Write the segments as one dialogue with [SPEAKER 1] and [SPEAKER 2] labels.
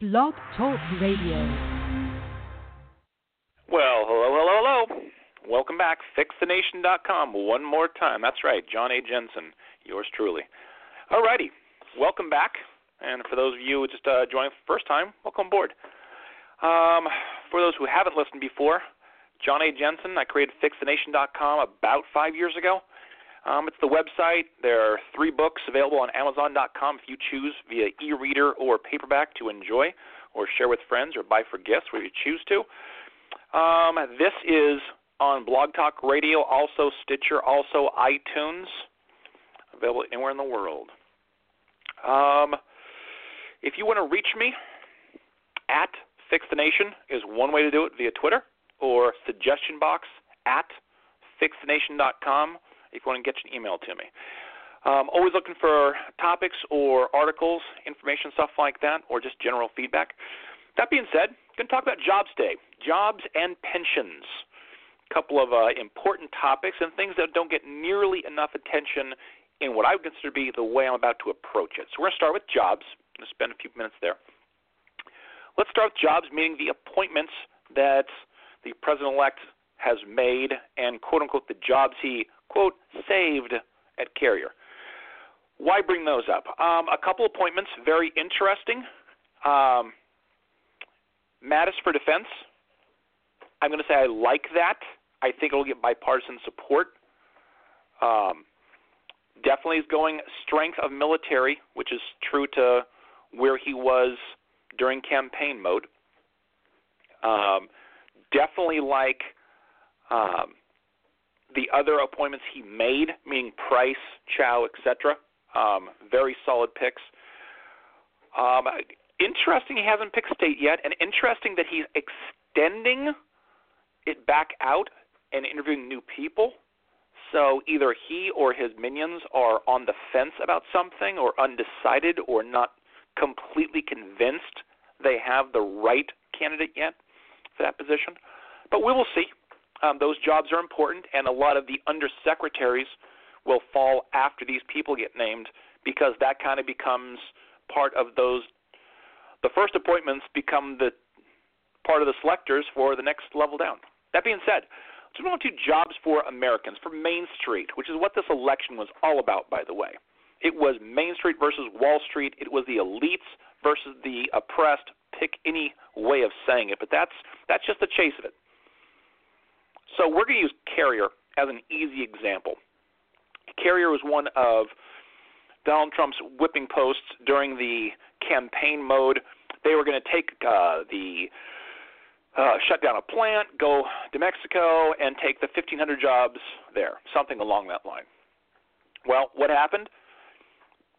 [SPEAKER 1] Blog Talk Radio.
[SPEAKER 2] Well, hello, hello, hello. Welcome back. FixTheNation.com one more time. That's right, John A. Jensen, yours truly. Alrighty, welcome back. And for those of you who just uh, joining for the first time, welcome aboard. Um, for those who haven't listened before, John A. Jensen, I created FixTheNation.com about five years ago. Um, it's the website. There are three books available on Amazon.com if you choose via e-reader or paperback to enjoy or share with friends or buy for gifts where you choose to. Um, this is on Blog Talk Radio, also Stitcher, also iTunes, available anywhere in the world. Um, if you want to reach me, at Fix the Nation is one way to do it via Twitter or suggestion box at fixthenation.com if you want to get an email to me. Um, always looking for topics or articles, information, stuff like that, or just general feedback. That being said, going to talk about jobs today, jobs and pensions. A couple of uh, important topics and things that don't get nearly enough attention in what I would consider to be the way I'm about to approach it. So we're going to start with jobs. I'm going to spend a few minutes there. Let's start with jobs, meaning the appointments that the president-elect has made and quote unquote the jobs he quote, saved at Carrier. Why bring those up? Um, a couple appointments, very interesting. Um, Mattis for defense. I'm going to say I like that. I think it'll get bipartisan support. Um, definitely is going strength of military, which is true to where he was during campaign mode. Um, definitely like um, the other appointments he made, meaning Price, Chao, etc., um, very solid picks. Um, interesting he hasn't picked state yet, and interesting that he's extending it back out and interviewing new people. So either he or his minions are on the fence about something, or undecided, or not completely convinced they have the right candidate yet for that position. But we will see. Um, those jobs are important, and a lot of the undersecretaries will fall after these people get named because that kind of becomes part of those. The first appointments become the part of the selectors for the next level down. That being said, let's move on to jobs for Americans, for Main Street, which is what this election was all about, by the way. It was Main Street versus Wall Street. It was the elites versus the oppressed. Pick any way of saying it, but that's that's just the chase of it. So we're going to use Carrier as an easy example. Carrier was one of Donald Trump's whipping posts during the campaign mode. They were going to take uh, the uh, shut down a plant, go to Mexico, and take the 1,500 jobs there, something along that line. Well, what happened?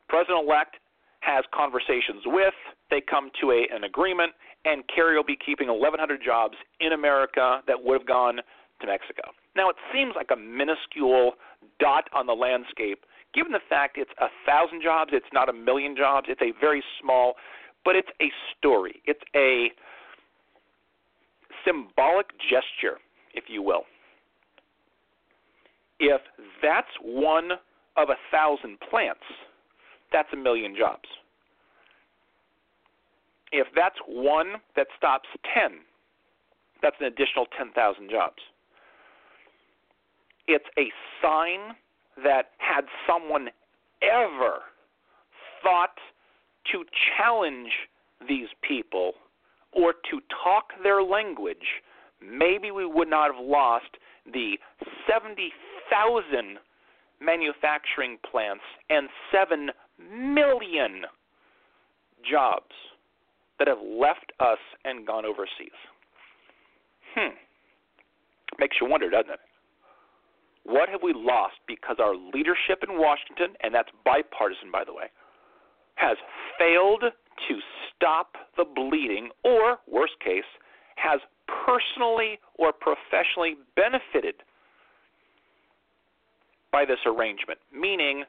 [SPEAKER 2] President elect has conversations with, they come to a, an agreement, and Carrier will be keeping 1,100 jobs in America that would have gone to Mexico. Now, it seems like a minuscule dot on the landscape. Given the fact it's a thousand jobs, it's not a million jobs, it's a very small, but it's a story. It's a symbolic gesture, if you will. If that's one of a thousand plants, that's a million jobs. If that's one that stops 10, that's an additional 10,000 jobs. It's a sign that had someone ever thought to challenge these people or to talk their language, maybe we would not have lost the 70,000 manufacturing plants and 7 million jobs that have left us and gone overseas. Hmm. Makes you wonder, doesn't it? What have we lost because our leadership in Washington, and that's bipartisan, by the way, has failed to stop the bleeding, or, worst case, has personally or professionally benefited by this arrangement? Meaning,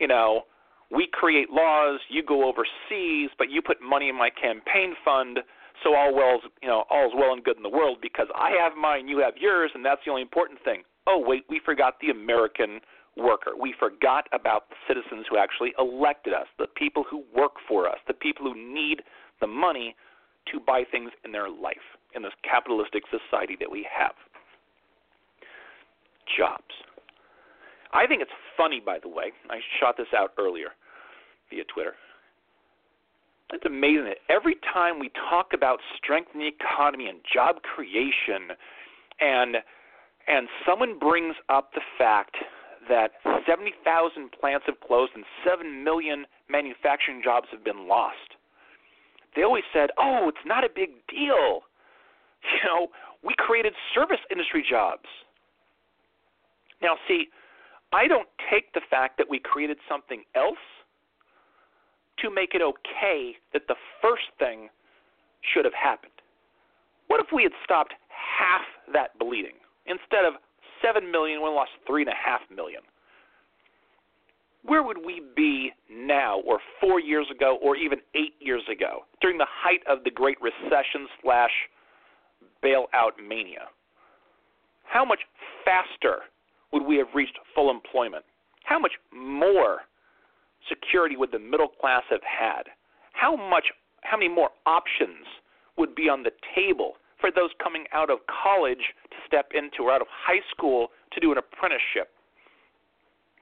[SPEAKER 2] you know, we create laws, you go overseas, but you put money in my campaign fund, so all well, you know, all's well and good in the world because I have mine, you have yours, and that's the only important thing oh, wait, we forgot the American worker. We forgot about the citizens who actually elected us, the people who work for us, the people who need the money to buy things in their life in this capitalistic society that we have. Jobs. I think it's funny, by the way. I shot this out earlier via Twitter. It's amazing that every time we talk about strengthening the economy and job creation, and and someone brings up the fact that 70,000 plants have closed and 7 million manufacturing jobs have been lost. They always said, "Oh, it's not a big deal." You know, we created service industry jobs. Now, see, I don't take the fact that we created something else to make it okay that the first thing should have happened. What if we had stopped half that bleeding? Instead of seven million, we lost three and a half million. Where would we be now, or four years ago, or even eight years ago, during the height of the Great Recession slash bailout mania? How much faster would we have reached full employment? How much more security would the middle class have had? How much how many more options would be on the table for those coming out of college to step into or out of high school to do an apprenticeship?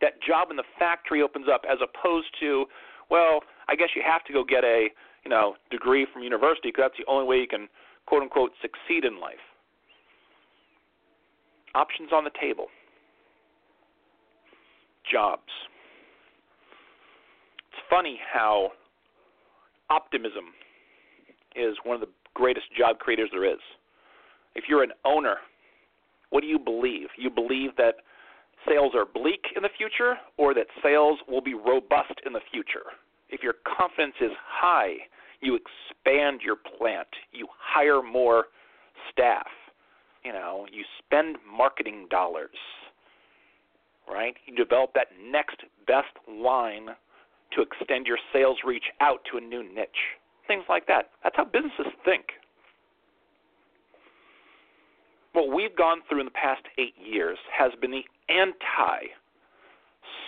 [SPEAKER 2] That job in the factory opens up as opposed to, well, I guess you have to go get a, you know, degree from university because that's the only way you can quote unquote succeed in life. Options on the table. Jobs It's funny how optimism is one of the greatest job creators there is. If you're an owner, what do you believe? You believe that sales are bleak in the future or that sales will be robust in the future? If your confidence is high, you expand your plant, you hire more staff, you know, you spend marketing dollars, right? You develop that next best line to extend your sales reach out to a new niche. Things like that. That's how businesses think. What we've gone through in the past eight years has been the anti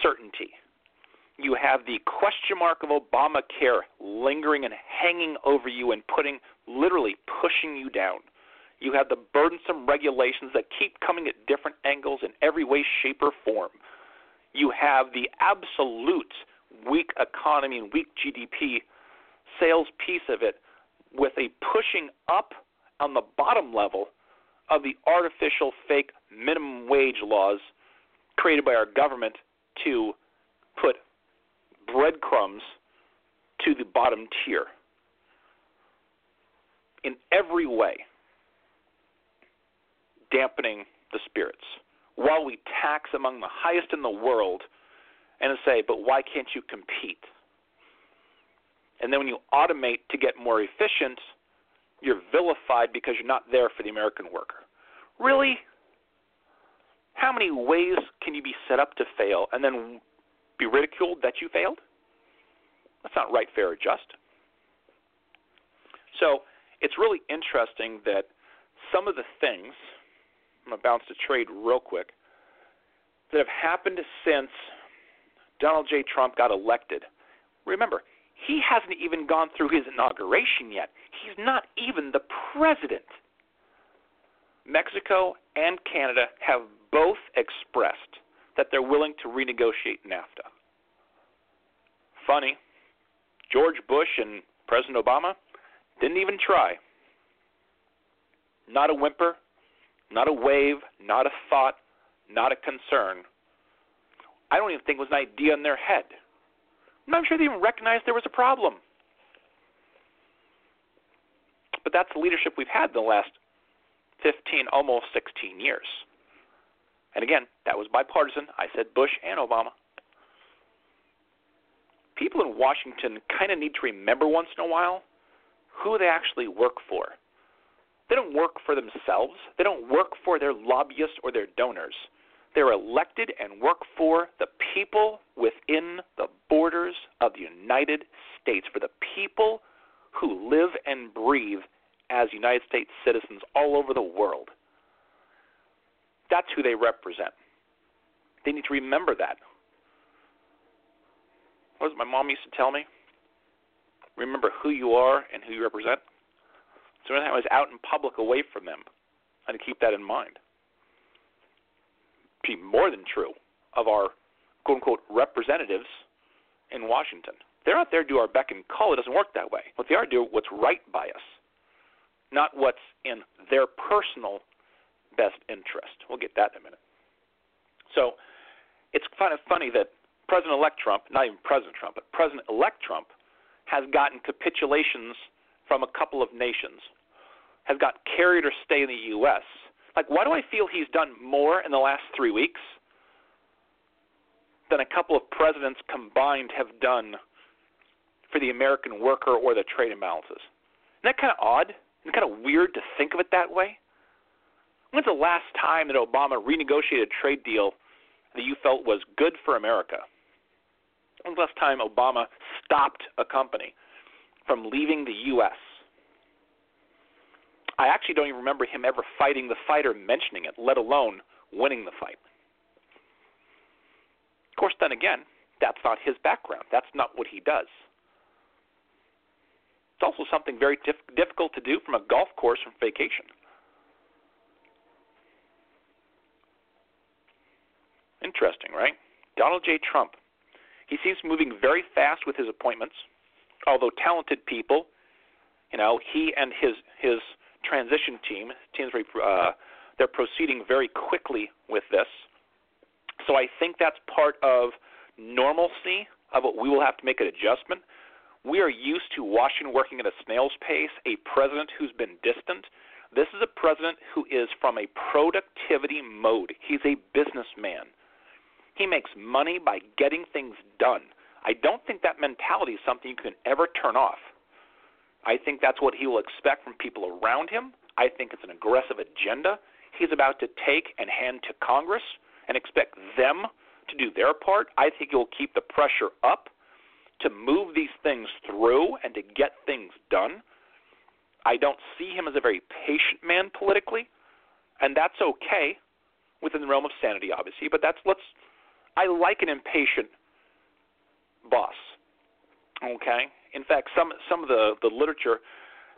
[SPEAKER 2] certainty. You have the question mark of Obamacare lingering and hanging over you and putting, literally pushing you down. You have the burdensome regulations that keep coming at different angles in every way, shape, or form. You have the absolute weak economy and weak GDP sales piece of it with a pushing up on the bottom level of the artificial fake minimum wage laws created by our government to put breadcrumbs to the bottom tier in every way dampening the spirits while we tax among the highest in the world and say, but why can't you compete? And then when you automate to get more efficient, you're vilified because you're not there for the American worker. Really? How many ways can you be set up to fail and then be ridiculed that you failed? That's not right, fair, or just. So it's really interesting that some of the things, I'm going to bounce to trade real quick, that have happened since Donald J. Trump got elected. Remember, he hasn't even gone through his inauguration yet. He's not even the president. Mexico and Canada have both expressed that they're willing to renegotiate NAFTA. Funny, George Bush and President Obama didn't even try. Not a whimper, not a wave, not a thought, not a concern I don't even think it was an idea in their head. I'm not sure they even recognized there was a problem. But that's the leadership we've had the last 15, almost 16 years. And again, that was bipartisan. I said Bush and Obama. People in Washington kind of need to remember once in a while who they actually work for. They don't work for themselves, they don't work for their lobbyists or their donors. They're elected and work for the people within the borders of the United States, for the people who live and breathe as United States citizens all over the world. That's who they represent. They need to remember that. What my mom used to tell me? remember who you are and who you represent. So when I was out in public away from them, and to keep that in mind. More than true of our quote unquote representatives in Washington. They're not there to do our beck and call. It doesn't work that way. What they are do what's right by us, not what's in their personal best interest. We'll get that in a minute. So it's kind of funny that President elect Trump, not even President Trump, but President elect Trump, has gotten capitulations from a couple of nations, has got Carrier stay in the U.S. Like, why do I feel he's done more in the last three weeks than a couple of presidents combined have done for the American worker or the trade imbalances? Isn't that kind of odd? Isn't kind of weird to think of it that way? When's the last time that Obama renegotiated a trade deal that you felt was good for America? When's the last time Obama stopped a company from leaving the U.S.? I actually don't even remember him ever fighting the fight or mentioning it, let alone winning the fight. Of course, then again, that's not his background. That's not what he does. It's also something very dif- difficult to do from a golf course from vacation. Interesting, right? Donald J. Trump. He seems moving very fast with his appointments. Although talented people, you know, he and his his transition team teams uh, they're proceeding very quickly with this. So I think that's part of normalcy of what we will have to make an adjustment. We are used to Washington working at a snail's pace, a president who's been distant. This is a president who is from a productivity mode. He's a businessman. He makes money by getting things done. I don't think that mentality is something you can ever turn off. I think that's what he will expect from people around him. I think it's an aggressive agenda he's about to take and hand to Congress and expect them to do their part. I think he'll keep the pressure up to move these things through and to get things done. I don't see him as a very patient man politically, and that's okay within the realm of sanity, obviously. But that's let's I like an impatient boss. Okay? In fact, some some of the, the literature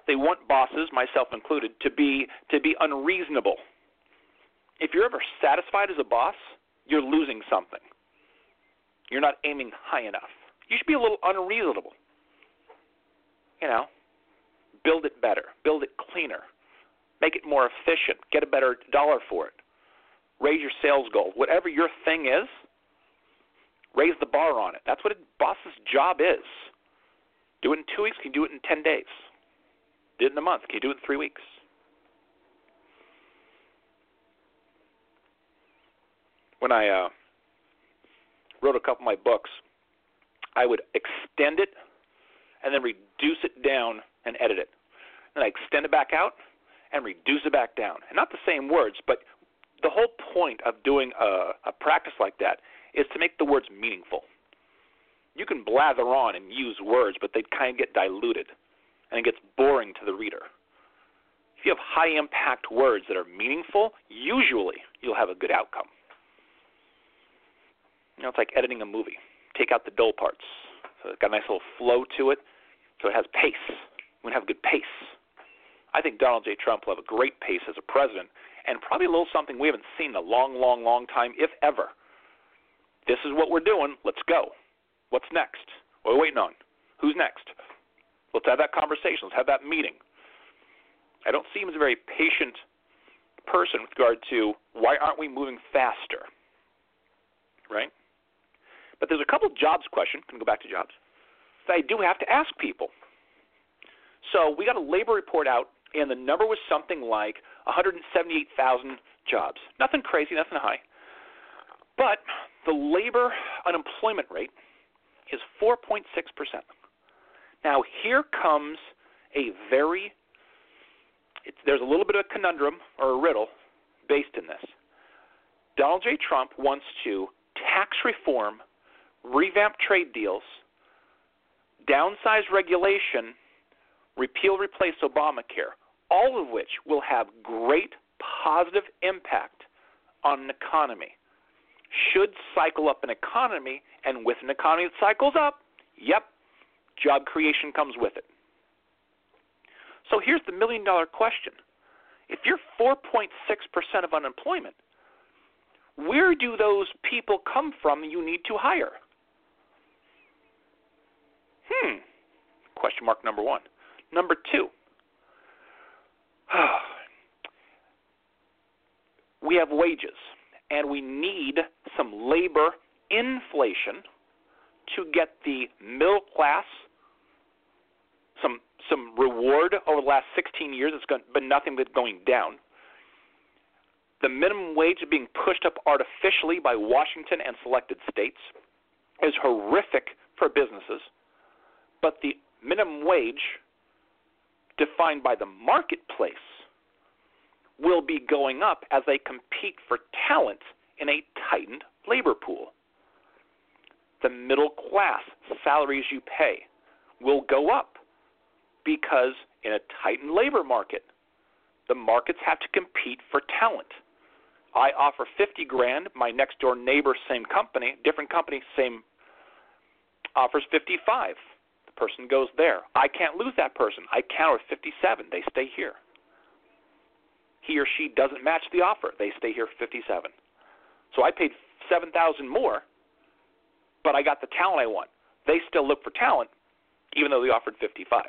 [SPEAKER 2] they want bosses, myself included, to be to be unreasonable. If you're ever satisfied as a boss, you're losing something. You're not aiming high enough. You should be a little unreasonable. You know, build it better, build it cleaner, make it more efficient, get a better dollar for it, raise your sales goal. Whatever your thing is, raise the bar on it. That's what a boss's job is. Do it in two weeks, can you do it in 10 days? Do it in a month, can you do it in three weeks? When I uh, wrote a couple of my books, I would extend it and then reduce it down and edit it. Then I extend it back out and reduce it back down. And not the same words, but the whole point of doing a, a practice like that is to make the words meaningful. You can blather on and use words, but they kind of get diluted, and it gets boring to the reader. If you have high impact words that are meaningful, usually you'll have a good outcome. You know, it's like editing a movie. Take out the dull parts. So it's got a nice little flow to it, so it has pace. We're going to have good pace. I think Donald J. Trump will have a great pace as a president, and probably a little something we haven't seen in a long, long, long time, if ever. This is what we're doing. Let's go. What's next? What are we waiting on? Who's next? Let's have that conversation. Let's have that meeting. I don't seem as a very patient person with regard to why aren't we moving faster? Right? But there's a couple jobs question. Can go back to jobs that I do have to ask people. So we got a labor report out, and the number was something like 178,000 jobs. Nothing crazy, nothing high. But the labor unemployment rate is 4.6%. Now, here comes a very, there's a little bit of a conundrum or a riddle based in this. Donald J. Trump wants to tax reform, revamp trade deals, downsize regulation, repeal, replace Obamacare, all of which will have great positive impact on an economy should cycle up an economy, and with an economy that cycles up, yep, job creation comes with it. So here's the million dollar question. If you're 4.6% of unemployment, where do those people come from you need to hire? Hmm. Question mark number one. Number two. we have wages, and we need some labor inflation to get the middle class some some reward over the last 16 years. It's been nothing but going down. The minimum wage being pushed up artificially by Washington and selected states is horrific for businesses, but the minimum wage defined by the marketplace will be going up as they compete for talent in a tightened labor pool. The middle class salaries you pay will go up because in a tightened labor market, the markets have to compete for talent. I offer 50 grand, my next door neighbor, same company, different company, same offers 55. The person goes there. I can't lose that person. I count with 57. They stay here. He or she doesn't match the offer. They stay here 57. So I paid 7,000 more, but I got the talent I want. They still look for talent even though they offered 55.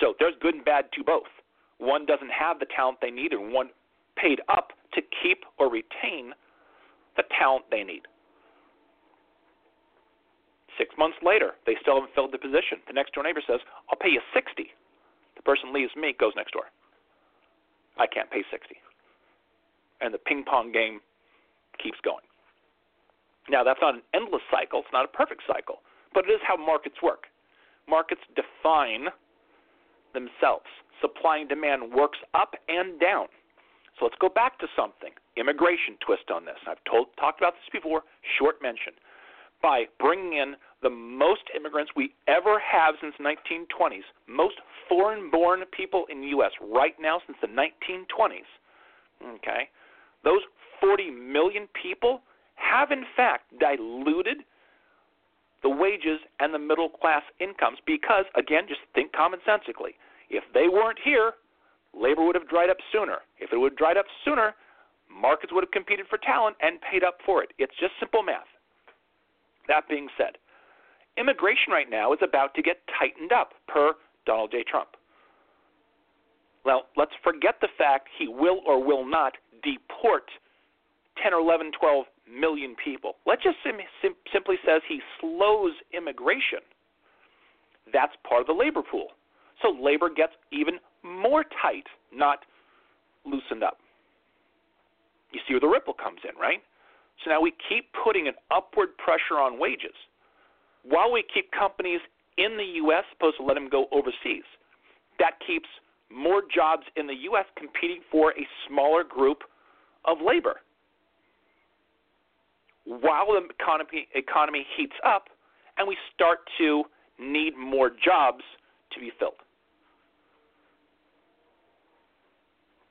[SPEAKER 2] So there's good and bad to both. One doesn't have the talent they need, and one paid up to keep or retain the talent they need. Six months later, they still haven't filled the position. The next door neighbor says, I'll pay you 60. The person leaves me, goes next door. I can't pay 60. And the ping pong game keeps going. Now, that's not an endless cycle, it's not a perfect cycle, but it is how markets work. Markets define themselves. Supply and demand works up and down. So let's go back to something. Immigration twist on this. I've told, talked about this before, short mention. By bringing in the most immigrants we ever have since 1920s, most foreign-born people in the U.S. right now since the 1920s, okay, those 40 million people have in fact diluted the wages and the middle class incomes because, again, just think commonsensically. If they weren't here, labor would have dried up sooner. If it would have dried up sooner, markets would have competed for talent and paid up for it. It's just simple math. That being said, immigration right now is about to get tightened up per Donald J. Trump. Well, let's forget the fact he will or will not deport 10 or 11, 12 million people. Let's just sim- sim- simply says he slows immigration. That's part of the labor pool. So labor gets even more tight, not loosened up. You see where the ripple comes in, right? So now we keep putting an upward pressure on wages while we keep companies in the U.S. supposed to let them go overseas. That keeps more jobs in the U.S. competing for a smaller group of labor. While the economy, economy heats up and we start to need more jobs to be filled.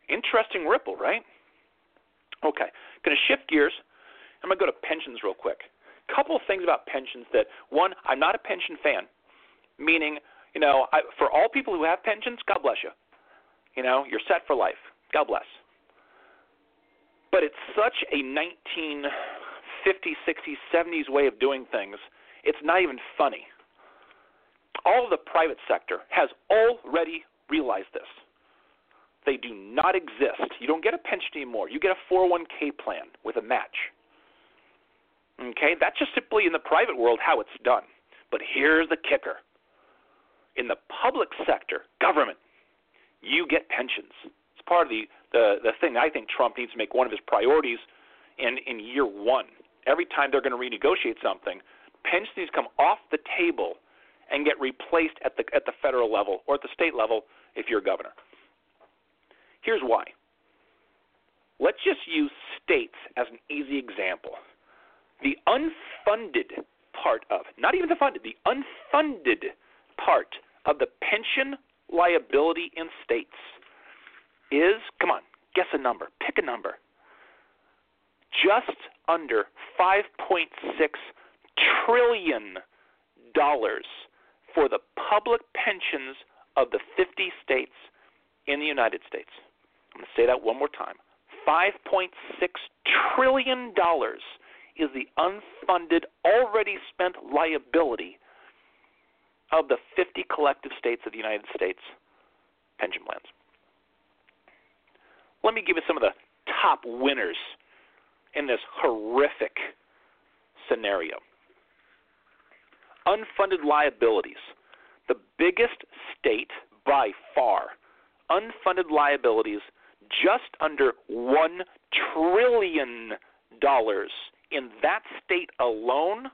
[SPEAKER 2] Interesting ripple, right? Okay, going to shift gears. I'm going to go to pensions real quick. Couple things about pensions that one, I'm not a pension fan, meaning, you know, I, for all people who have pensions, God bless you. You know, you're set for life. God bless. But it's such a 1950s, 60s, 70s way of doing things. It's not even funny. All of the private sector has already realized this. They do not exist. You don't get a pension anymore. You get a 401k plan with a match. Okay, that's just simply in the private world how it's done. But here's the kicker in the public sector, government, you get pensions. It's part of the, the, the thing I think Trump needs to make one of his priorities in, in year one. Every time they're going to renegotiate something, pensions come off the table and get replaced at the, at the federal level or at the state level if you're a governor. Here's why. Let's just use states as an easy example. The unfunded part of, not even the funded, the unfunded part of the pension liability in states is, come on, guess a number, pick a number, just under $5.6 trillion for the public pensions of the 50 states in the United States. I'm going to say that one more time. $5.6 trillion is the unfunded, already spent liability of the 50 collective states of the United States pension plans. Let me give you some of the top winners in this horrific scenario. Unfunded liabilities. The biggest state by far. Unfunded liabilities just under $1 trillion in that state alone.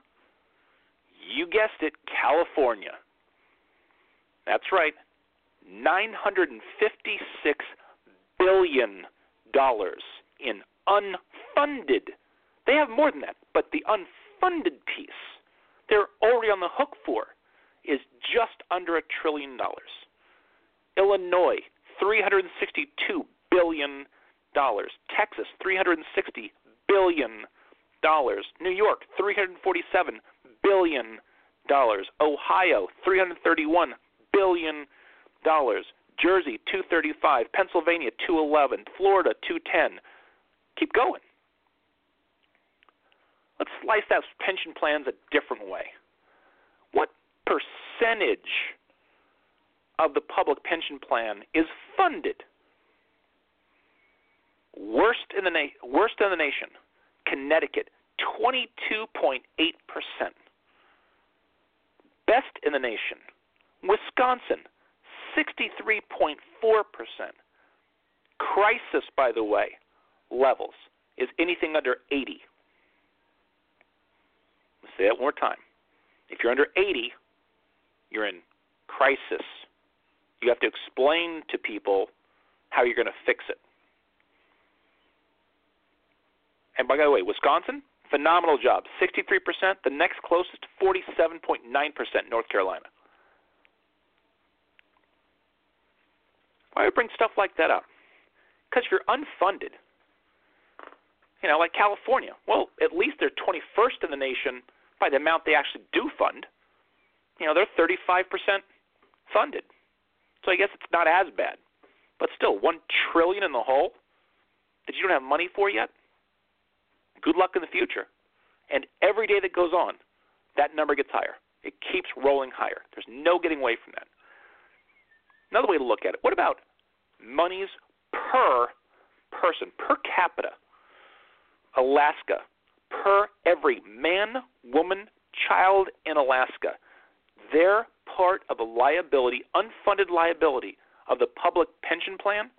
[SPEAKER 2] You guessed it, California. That's right. 956 billion dollars in unfunded. They have more than that, but the unfunded piece they're already on the hook for is just under a trillion dollars. Illinois, 362 billion dollars. Texas, 360 billion dollars. New York, 347 billion dollars. Ohio, 331 billion dollars. Jersey 235, Pennsylvania 211, Florida 210. Keep going. Let's slice out pension plans a different way. What percentage of the public pension plan is funded? Worst in the na- worst in the nation, Connecticut, 22.8 percent. Best in the nation, Wisconsin, 63.4%. Crisis, by the way, levels is anything under 80. Let's say that one more time. If you're under 80, you're in crisis. You have to explain to people how you're going to fix it. And by the way, Wisconsin, phenomenal job, 63%. The next closest, 47.9%, North Carolina. Why do I bring stuff like that up? Because you're unfunded, you know, like California, well, at least they're 21st in the nation by the amount they actually do fund. You know, they're 35% funded. So I guess it's not as bad. But still, 1 trillion in the hole that you don't have money for yet. Good luck in the future. And every day that goes on, that number gets higher. It keeps rolling higher. There's no getting away from that. Another way to look at it what about monies per person, per capita? Alaska, per every man, woman, child in Alaska, their part of the liability, unfunded liability of the public pension plan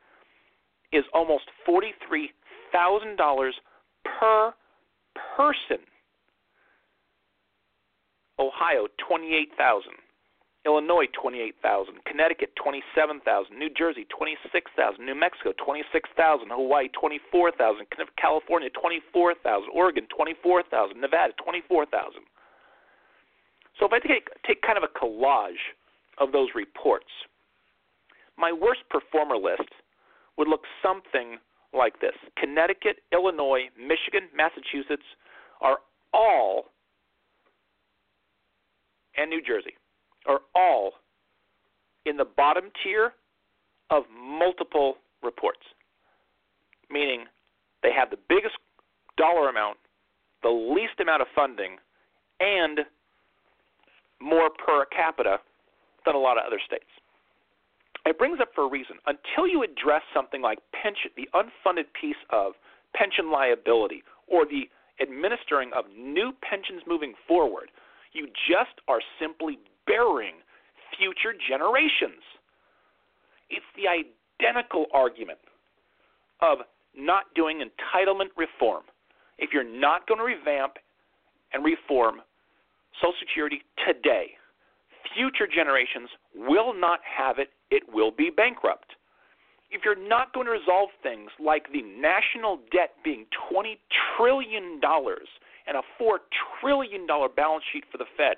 [SPEAKER 2] is almost $43,000 per person. Ohio, 28,000. Illinois 28,000, Connecticut 27,000, New Jersey 26,000, New Mexico 26,000, Hawaii 24,000, California 24,000, Oregon 24,000, Nevada 24,000. So if I take take kind of a collage of those reports, my worst performer list would look something like this. Connecticut, Illinois, Michigan, Massachusetts are all and New Jersey are all in the bottom tier of multiple reports, meaning they have the biggest dollar amount, the least amount of funding, and more per capita than a lot of other states. It brings up for a reason. Until you address something like pension, the unfunded piece of pension liability, or the administering of new pensions moving forward, you just are simply burying future generations. It's the identical argument of not doing entitlement reform. If you're not going to revamp and reform Social Security today, future generations will not have it, it will be bankrupt. If you're not going to resolve things like the national debt being $20 trillion and a $4 trillion balance sheet for the Fed,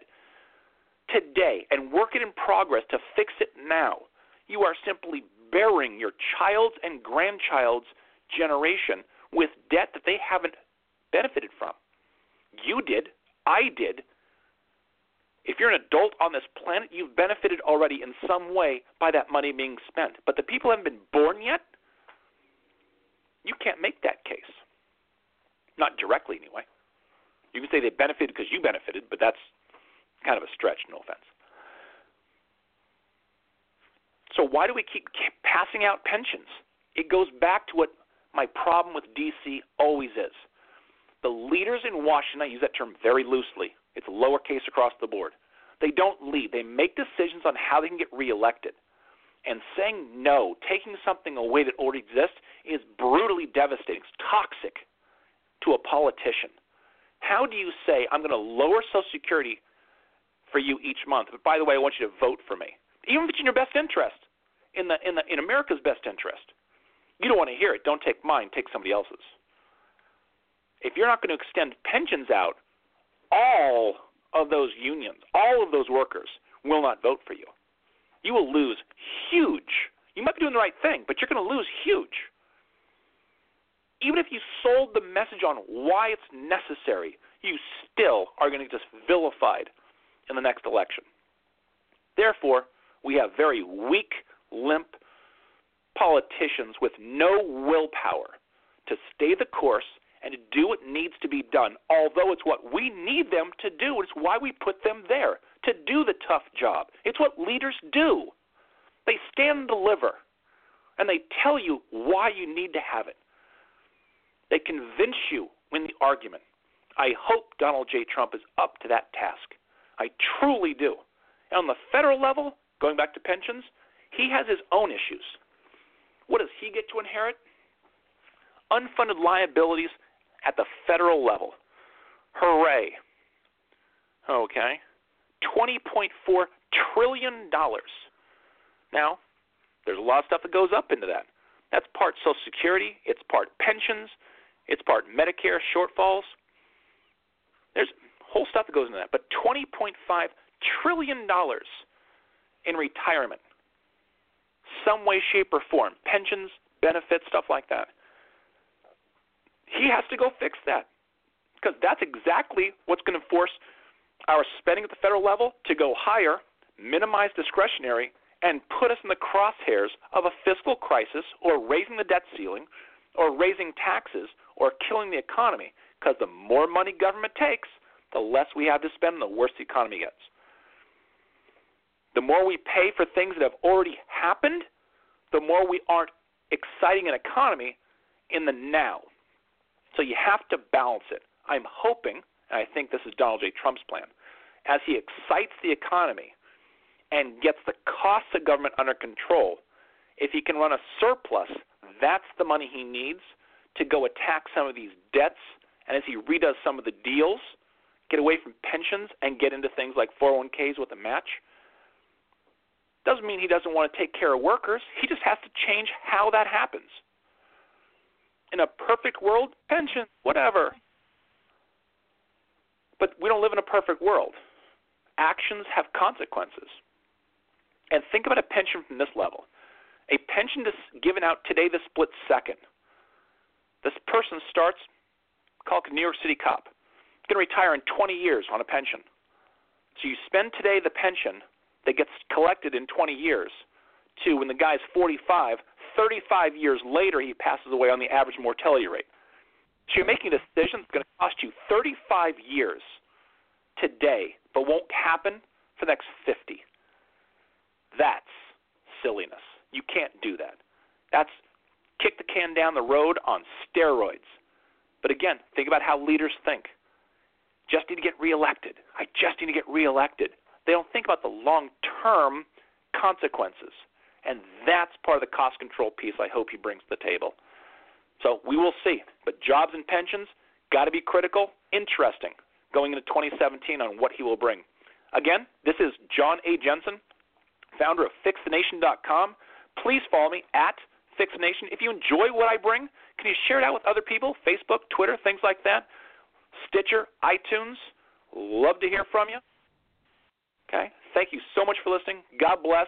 [SPEAKER 2] today and work it in progress to fix it now, you are simply burying your child's and grandchild's generation with debt that they haven't benefited from. You did. I did. If you're an adult on this planet, you've benefited already in some way by that money being spent. But the people haven't been born yet, you can't make that case. Not directly, anyway. You can say they benefited because you benefited, but that's kind of a stretch, no offense. So why do we keep passing out pensions? It goes back to what my problem with DC always is. The leaders in Washington, I use that term very loosely, it's lowercase across the board. They don't lead, they make decisions on how they can get reelected. And saying no, taking something away that already exists, is brutally devastating. It's toxic to a politician. How do you say, I'm going to lower Social Security for you each month, but by the way, I want you to vote for me? Even if it's in your best interest, in, the, in, the, in America's best interest. You don't want to hear it. Don't take mine, take somebody else's. If you're not going to extend pensions out, all of those unions, all of those workers will not vote for you. You will lose huge. You might be doing the right thing, but you're going to lose huge. Even if you sold the message on why it's necessary, you still are going to get just vilified in the next election. Therefore, we have very weak, limp politicians with no willpower to stay the course and to do what needs to be done, although it's what we need them to do. It's why we put them there, to do the tough job. It's what leaders do. They stand and deliver, and they tell you why you need to have it. They convince you in the argument. I hope Donald J. Trump is up to that task. I truly do. And on the federal level, going back to pensions, he has his own issues. What does he get to inherit? Unfunded liabilities at the federal level. Hooray. Okay. $20.4 trillion. Now, there's a lot of stuff that goes up into that. That's part Social Security, it's part pensions, it's part Medicare shortfalls. There's whole stuff that goes into that. But $20.5 trillion in retirement, some way, shape, or form, pensions, benefits, stuff like that. He has to go fix that because that's exactly what's going to force our spending at the federal level to go higher, minimize discretionary, and put us in the crosshairs of a fiscal crisis or raising the debt ceiling or raising taxes or killing the economy because the more money government takes, the less we have to spend and the worse the economy gets. The more we pay for things that have already happened, the more we aren't exciting an economy in the now. So you have to balance it. I'm hoping, and I think this is Donald J. Trump's plan, as he excites the economy and gets the costs of government under control, if he can run a surplus, that's the money he needs to go attack some of these debts. And as he redoes some of the deals, get away from pensions and get into things like 401ks with a match. Doesn't mean he doesn't want to take care of workers. He just has to change how that happens. In a perfect world, pension, whatever. But we don't live in a perfect world. Actions have consequences. And think about a pension from this level. A pension given out today, the split second. This person starts, call it a New York City cop, going to retire in 20 years on a pension. So you spend today the pension that gets collected in 20 years to when the guy's 45, 35 years later he passes away on the average mortality rate. So you're making a decision that's going to cost you 35 years today, but won't happen for the next 50. That's silliness. You can't do that. That's kick the can down the road on steroids. But again, think about how leaders think. Just need to get reelected. I just need to get reelected. They don't think about the long term consequences. And that's part of the cost control piece I hope he brings to the table. So we will see. But jobs and pensions, got to be critical. Interesting going into 2017 on what he will bring. Again, this is John A. Jensen, founder of FixTheNation.com. Please follow me at FixTheNation. If you enjoy what I bring, can you share it out with other people? Facebook, Twitter, things like that. Stitcher, iTunes. Love to hear from you. Okay. Thank you so much for listening. God bless.